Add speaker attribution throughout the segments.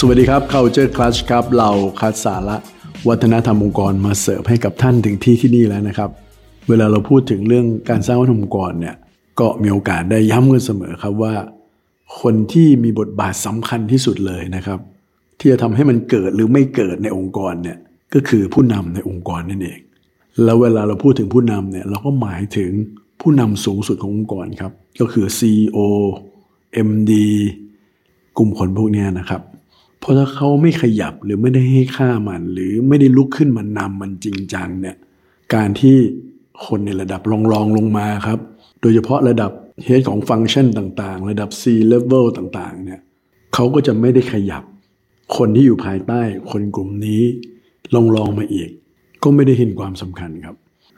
Speaker 1: สวัสดีครับ Culture Clutch ครับ เราคัดสาระวัฒนธรรมองค์กรมาเสิร์ฟให้กับท่านถึงที่ที่นี่แล้วนะครับ เวลาเราพูดถึงเรื่องการสร้างวัฒนธรรมองค์กรเนี่ยก็มีโอกาสได้ย้ำกันเสมอครับว่า คนที่มีบทบาทสำคัญที่สุดเลยนะครับ ที่จะทำให้มันเกิดหรือไม่เกิดในองค์กรเนี่ยก็คือผู้นำในองค์กรนั่นเอง แล้วเวลาเราพูดถึงผู้นำเนี่ยเราก็หมายถึงผู้นำสูงสุดขององค์กรครับก็คือ CEO MD กลุ่มคนพวกนี้นะครับ เพราะถ้าเขาไม่ขยับหรือไม่ได้ให้ค่ามัน หรือไม่ได้ลุกขึ้นมานำมันจริงจังเนี่ยการที่คนในระดับรองรองลงมาครับ โดยเฉพาะระดับเฮดของฟังก์ชันต่างๆ ระดับ C level ต่างๆเนี่ยเขาก็จะไม่ได้ขยับ คนที่อยู่ภายใต้คนกลุ่มนี้ลองลองมาอีก ก็ไม่ได้เห็นความสำคัญครับ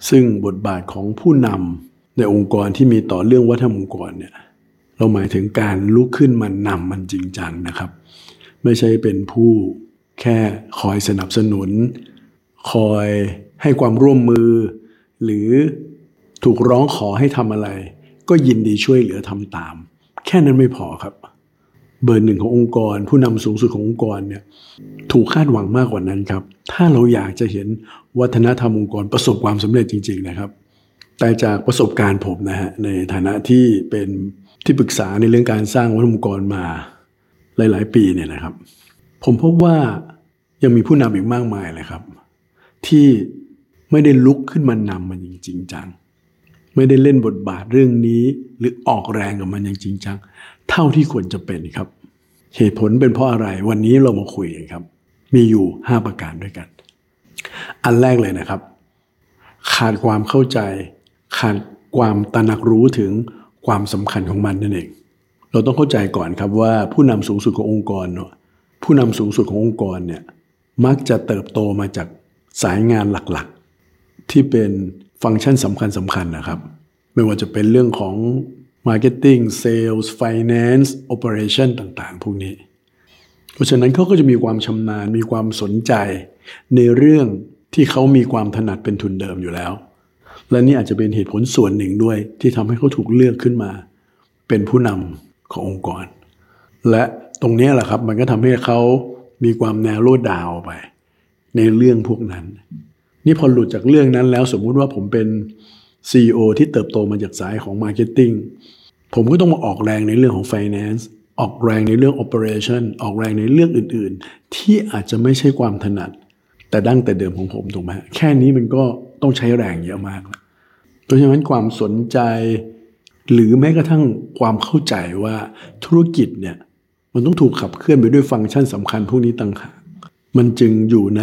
Speaker 1: ซึ่งบทบาทของผู้นำในองค์กรที่มีต่อเรื่องวัฒนธรรมองค์กรเนี่ยเราหมายถึงการลุกขึ้นมานำมันจริงจังนะครับ ไม่ใช่เป็นผู้แค่คอยสนับสนุน คอยให้ความร่วมมือ หรือถูกร้องขอให้ทำอะไร ก็ยินดีช่วยเหลือทำตาม แค่นั้นไม่พอครับ เบอร์หนึ่งขององค์กร ผู้นำสูงสุดขององค์กรเนี่ยถูกคาดหวังมากกว่านั้นครับ ถ้าเราอยากจะเห็นวัฒนธรรมองค์กรประสบความสำเร็จจริง ๆ นะครับ แต่จากประสบการณ์ผมนะฮะในฐานะที่เป็นที่ปรึกษาในเรื่องการสร้างวัฒนธรรมองค์กรมา หลาย ๆ ปีเนี่ยนะครับ ผมพบว่ายังมีผู้นำอีกมากมายเลยครับ ที่ไม่ได้ลุกขึ้นมานำมันอย่างจริงจังไม่ได้เล่นบทบาทเรื่องนี้ หรือออกแรงกับมันอย่างจริงจังเท่าที่ควรจะเป็นครับ เหตุผลเป็นเพราะอะไรวันนี้เรามาคุยกันครับ มีอยู่ 5 ประการด้วยกัน อันแรกเลยนะครับ ขาดความเข้าใจ ขาดความตระหนักรู้ถึงความสำคัญของมันนั่นเอง เราต้องเข้าใจก่อนครับว่าผู้นำสูงสุดขององค์กรเนาะผู้นำสูงสุดขององค์กรเนี่ยมักจะเติบโตมาจากสายงานหลักๆ ที่เป็นฟังก์ชันสำคัญสำคัญนะครับ ไม่ว่าจะเป็นเรื่องของ Marketing Sales Finance Operation ต่างๆ พวกนี้ เพราะฉะนั้นเขาก็จะมีความชำนาญมีความสนใจ ในเรื่องที่เขามีความถนัดเป็นทุนเดิมอยู่แล้ว และนี่อาจจะเป็นเหตุผลส่วนหนึ่งด้วยที่ทำให้เขาถูกเลือกขึ้นมา เป็นผู้นำ ขององค์กร และตรงนี้แหละครับมันก็ทำให้เขามีความแนวโลดดาวไป ในเรื่องพวกนั้น นี่พอหลุดจากเรื่องนั้นแล้วสมมุติว่าผมเป็น CEO ที่เติบโตมาจากสายของ Marketing ผมก็ต้องมาออกแรงในเรื่องของ Finance ออกแรงในเรื่อง Operation ออกแรงในเรื่องอื่น ๆ ที่อาจจะไม่ใช่ความถนัด แต่ดั้งแต่เดิมของผมถูกไหมแค่นี้มันก็ต้องใช้แรงเยอะมากแล้วเพราะฉะนั้นความสนใจ หรือแม้กระทั่งความเข้าใจว่าธุรกิจเนี่ยมันต้องถูกขับเคลื่อนไปด้วยฟังก์ชันสำคัญพวกนี้ต่างหากมันจึงอยู่ใน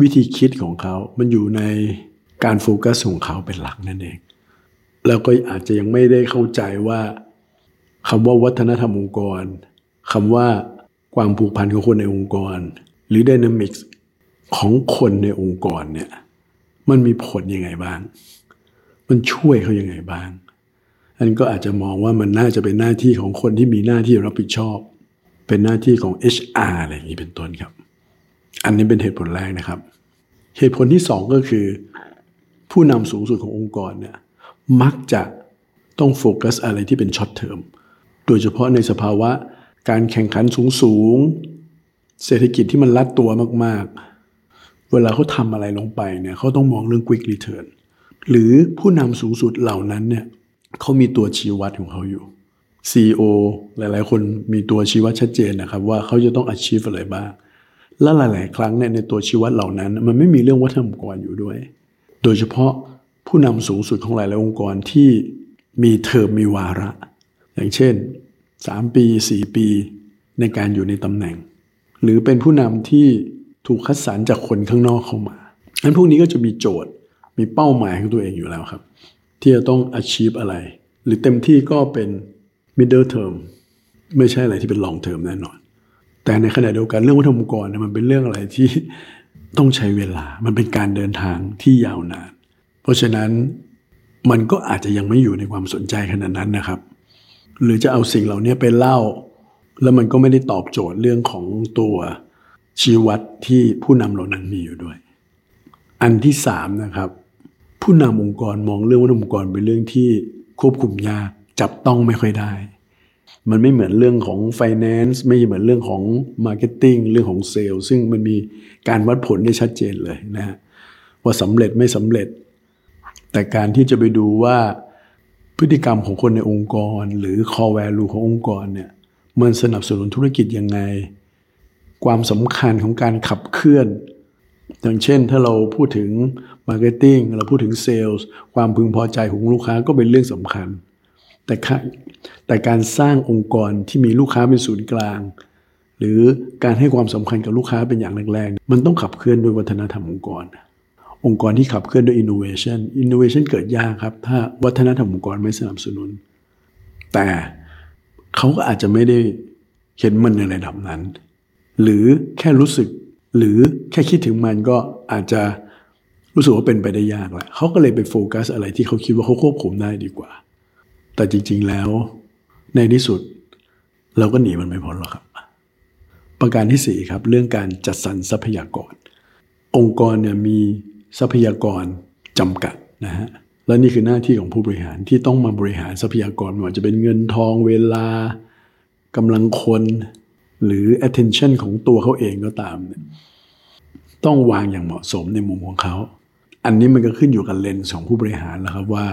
Speaker 1: วิธีคิดของเขา มันอยู่ในการโฟกัสของเขาเป็นหลักนั่นเอง แล้วก็อาจจะยังไม่ได้เข้าใจว่าคำว่าวัฒนธรรมองค์กรคำว่าความผูกพันของคนในองค์กร หรือดินามิกส์ของคนในองค์กรเนี่ยมันมีผลยังไงบ้าง มันช่วยเขายังไงบ้าง อันก็อาจจะมองว่ามันน่าจะเป็นหน้าที่ของคนที่มีหน้าที่รับผิดชอบ เป็นหน้าที่ของ HR อะไรอย่างนี้เป็นต้นครับ อันนี้เป็นเหตุผลแรกนะครับ เหตุผลที่สองก็คือ ผู้นำสูงสุดขององค์กรเนี่ยมักจะต้องโฟกัสอะไรที่เป็น short term โดยเฉพาะในสภาวะการแข่งขันสูงสูงเศรษฐกิจที่มันรัดตัวมากๆ เวลาเขาทำอะไรลงไปเนี่ยเขาต้องมองเรื่อง quick return หรือผู้นำสูงสุดเหล่านั้นเนี่ย เขามีตัวชี้วัดของเขาอยู่ CEO หลาย ๆ คนมีตัวชี้วัดชัดเจนนะครับ ว่าเขาจะต้อง achieve อะไรบ้าง และหลาย ๆ ครั้งเนี่ยในตัวชี้วัดเหล่านั้น มันไม่มีเรื่องวัฒนธรรมองค์กรอยู่ด้วย โดยเฉพาะผู้นำสูงสุดของหลาย ๆ องค์กรที่มีเทอมมีวาระ อย่างเช่น 3 ปี 4 ปีในการอยู่ในตำแหน่ง หรือเป็นผู้นำที่ถูกคัดสรรจากคนข้างนอกเข้ามาอันพวกนี้ก็จะมีโจทย์มีเป้าหมายของตัวเองอยู่แล้วครับ ที่จะต้อง achieve อะไร หรือเต็มที่ก็เป็น middle term ไม่ใช่อะไรที่เป็น long term แน่นอน แต่ในขณะเดียวกันเรื่องวัฒนธรรมองค์กรเนี่ยมันเป็นเรื่องอะไรที่ต้องใช้เวลา มันเป็นการเดินทางที่ยาวนาน เพราะฉะนั้นมันก็อาจจะยังไม่อยู่ในความสนใจขนาดนั้นนะครับ หรือจะเอาสิ่งเหล่านี้ไปเล่า แล้วมันก็ไม่ได้ตอบโจทย์เรื่องของตัวชีวัดที่ผู้นำเหล่านั้นมีอยู่ด้วย อันที่สามนะครับ ผู้นำองค์กรมองเรื่องวัฒนธรรมองค์กรเป็นเรื่องที่ควบคุมยากจับต้องไม่ค่อยได้ มันไม่เหมือนเรื่องของ finance ไม่เหมือนเรื่องของ marketing เรื่องของ sales ซึ่งมันมีการวัดผลได้ชัดเจนเลยนะฮะว่าสำเร็จไม่สำเร็จ แต่การที่จะไปดูว่าพฤติกรรมของคนในองค์กร หรือ core value ขององค์กรเนี่ยมันสนับสนุนธุรกิจยังไง ความสำคัญของการขับเคลื่อน อย่างเช่นถ้าเราพูดถึง Marketing เราพูดถึง Sales ความพึงพอใจของลูกค้าก็เป็นเรื่องสำคัญ แต่แต่การสร้างองค์กรที่มีลูกค้าเป็นศูนย์กลาง หรือการให้ความสำคัญกับลูกค้าเป็นอย่างแรงๆมันต้องขับเคลื่อนด้วยวัฒนธรรมองค์กร องค์กรที่ขับเคลื่อนด้วย innovation innovation เกิดยากครับ ถ้าวัฒนธรรมองค์กรไม่สนับสนุน แต่เขาก็อาจจะไม่ได้เห็นมันในระดับนั้น หรือแค่รู้สึก หรือแค่คิดถึงมันก็อาจจะ รู้สึกว่าเป็นไปได้ยากแหละเขาก็เลยไปโฟกัสอะไรที่เขาคิดว่าเขาควบคุมได้ดีกว่า แต่จริง ๆแล้ว ในที่สุด เราก็หนีมันไม่พ้นหรอกครับ ประการที่สี่ครับ เรื่องการจัดสรรทรัพยากร องค์กรเนี่ยมีทรัพยากรจำกัดนะฮะและนี่คือหน้าที่ของผู้บริหารที่ต้องมาบริหารทรัพยากรไม่ว่าจะเป็นเงินทองเวลากำลังคนหรือ attention ของตัวเขาเองก็ตามเนี่ยต้องวางอย่างเหมาะสมในมุมของเขา อันนี้มันก็ขึ้นอยู่กับเลนส์ของผู้บริหารแล้วครับว่า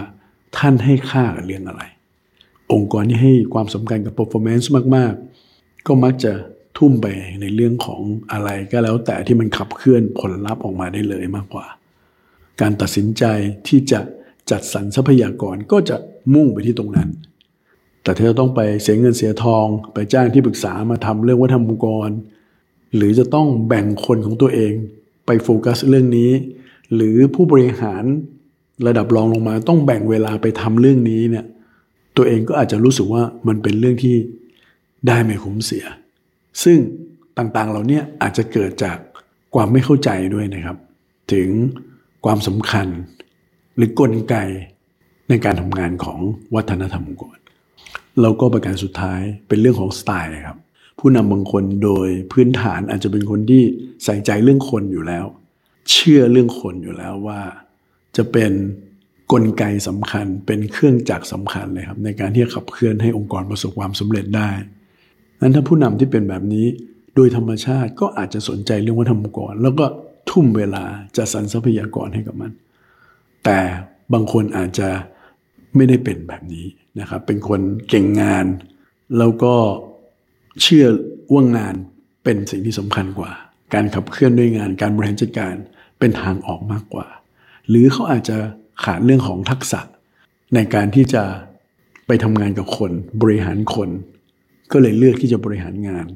Speaker 1: ท่านให้ค่ากับเรื่องอะไร องค์กรที่ให้ความสำคัญกับ performance มาก ๆ ก็มักจะทุ่มไปในเรื่องของอะไรก็แล้วแต่ที่มันขับเคลื่อนผลลัพธ์ออกมาได้เลยมากกว่า การตัดสินใจที่จะจัดสรรทรัพยากรก็จะมุ่งไปที่ตรงนั้น แต่ถ้าต้องไปเสียเงินเสียทอง ไปจ้างที่ปรึกษามาทำเรื่องวัฒนธรรมองค์กร หรือจะต้องแบ่งคนของตัวเองไปโฟกัสเรื่องนี้ หรือผู้บริหารระดับรองลงมาต้องแบ่งเวลาไปทำเรื่องนี้เนี่ยตัวเองก็อาจจะรู้สึกว่ามันเป็นเรื่องที่ได้ไม่คุ้มเสีย ซึ่งต่างๆเหล่านี้อาจจะเกิดจากความไม่เข้าใจด้วยนะครับ ถึงความสำคัญหรือกลไกในการทำงานของวัฒนธรรมองค์กรแล้วก็ประการสุดท้ายเป็นเรื่องของสไตล์ครับ ผู้นำบางคนโดยพื้นฐานอาจจะเป็นคนที่ใส่ใจเรื่องคนอยู่แล้ว เชื่อเรื่องคนอยู่แล้วว่า จะเป็นกลไกสำคัญเป็นเครื่องจักรสำคัญเลยครับ ในการที่จะขับเคลื่อนให้องค์กรประสบความสำเร็จได้นั้นถ้าผู้นำที่เป็นแบบนี้ โดยธรรมชาติก็อาจจะสนใจเรื่องวัฒนธรรมองค์กร แล้วก็ทุ่มเวลาจะสรรทรัพยากรให้กับมัน แต่บางคนอาจจะไม่ได้เป็นแบบนี้นะครับ เป็นคนเก่งงาน แล้วก็เชื่อว่างานเป็นสิ่งที่สำคัญกว่า การขับเคลื่อนด้วยงานการบริหารจัดการเป็นทางออกมากกว่า หรือเขาอาจจะขาดเรื่องของทักษะ ในการที่จะไปทำงานกับคนบริหารคน ก็เลยเลือกที่จะบริหารงาน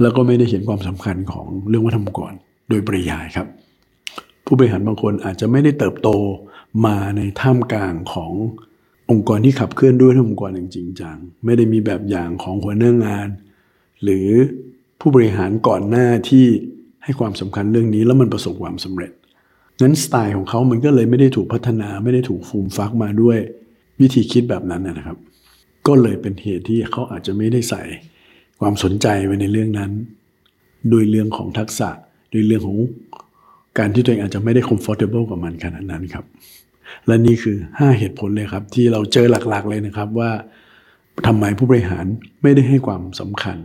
Speaker 1: แล้วก็ไม่ได้เห็นความสำคัญของเรื่องวัฒนธรรมก่อนโดยปริยายครับ ผู้บริหารบางคนอาจจะไม่ได้เติบโตมาในท่ามกลางขององค์กรที่ขับเคลื่อนด้วยองค์กรอย่างจริงจังไม่ได้มีแบบอย่างของหัวหน้างาน หรือผู้บริหารก่อนหน้าที่ ให้ความสำคัญเรื่องนี้แล้วมันประสบความสำเร็จนั้นสไตล์ของเขามันก็เลยไม่ได้ถูกพัฒนาไม่ได้ถูกฟูมฟักมาด้วยวิธีคิดแบบนั้นนะครับ ก็เลยเป็นเหตุที่เขาอาจจะไม่ได้ใส่ความสนใจไว้ในเรื่องนั้น โดยเรื่องของทักษะโดยเรื่องของการที่ตัวเองอาจจะไม่ได้ comfortable กับมันขนาดนั้นครับ และนี่คือ 5 เหตุผลเลยครับ ที่เราเจอหลักๆเลยนะครับว่าทำไมผู้บริหารไม่ได้ให้ความสำคัญ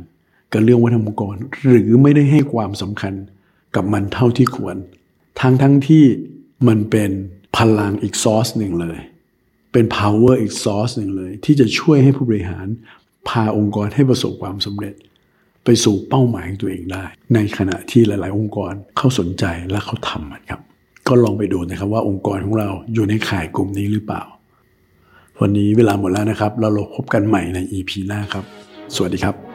Speaker 1: กับเรื่องวัฒนธรรมองค์กร หรือไม่ได้ให้ความสำคัญกับมันเท่าที่ควร ทั้งทั้งที่มันเป็นพลังอีกซอสหนึ่งเลย เป็น power อีกซอสหนึ่งเลย ที่จะช่วยให้ผู้บริหาร พาองค์กรให้ประสบความสำเร็จ ไปสู่เป้าหมายของตัวเองได้ ในขณะที่หลาย ๆ องค์กรเขาสนใจและเขาทำมันครับ ก็ลองไปดูนะครับว่าองค์กรของเราอยู่ในข่ายกลุ่มนี้หรือเปล่า วันนี้เวลาหมดแล้วนะครับเราพบกันใหม่ใน EP หน้าครับ สวัสดีครับ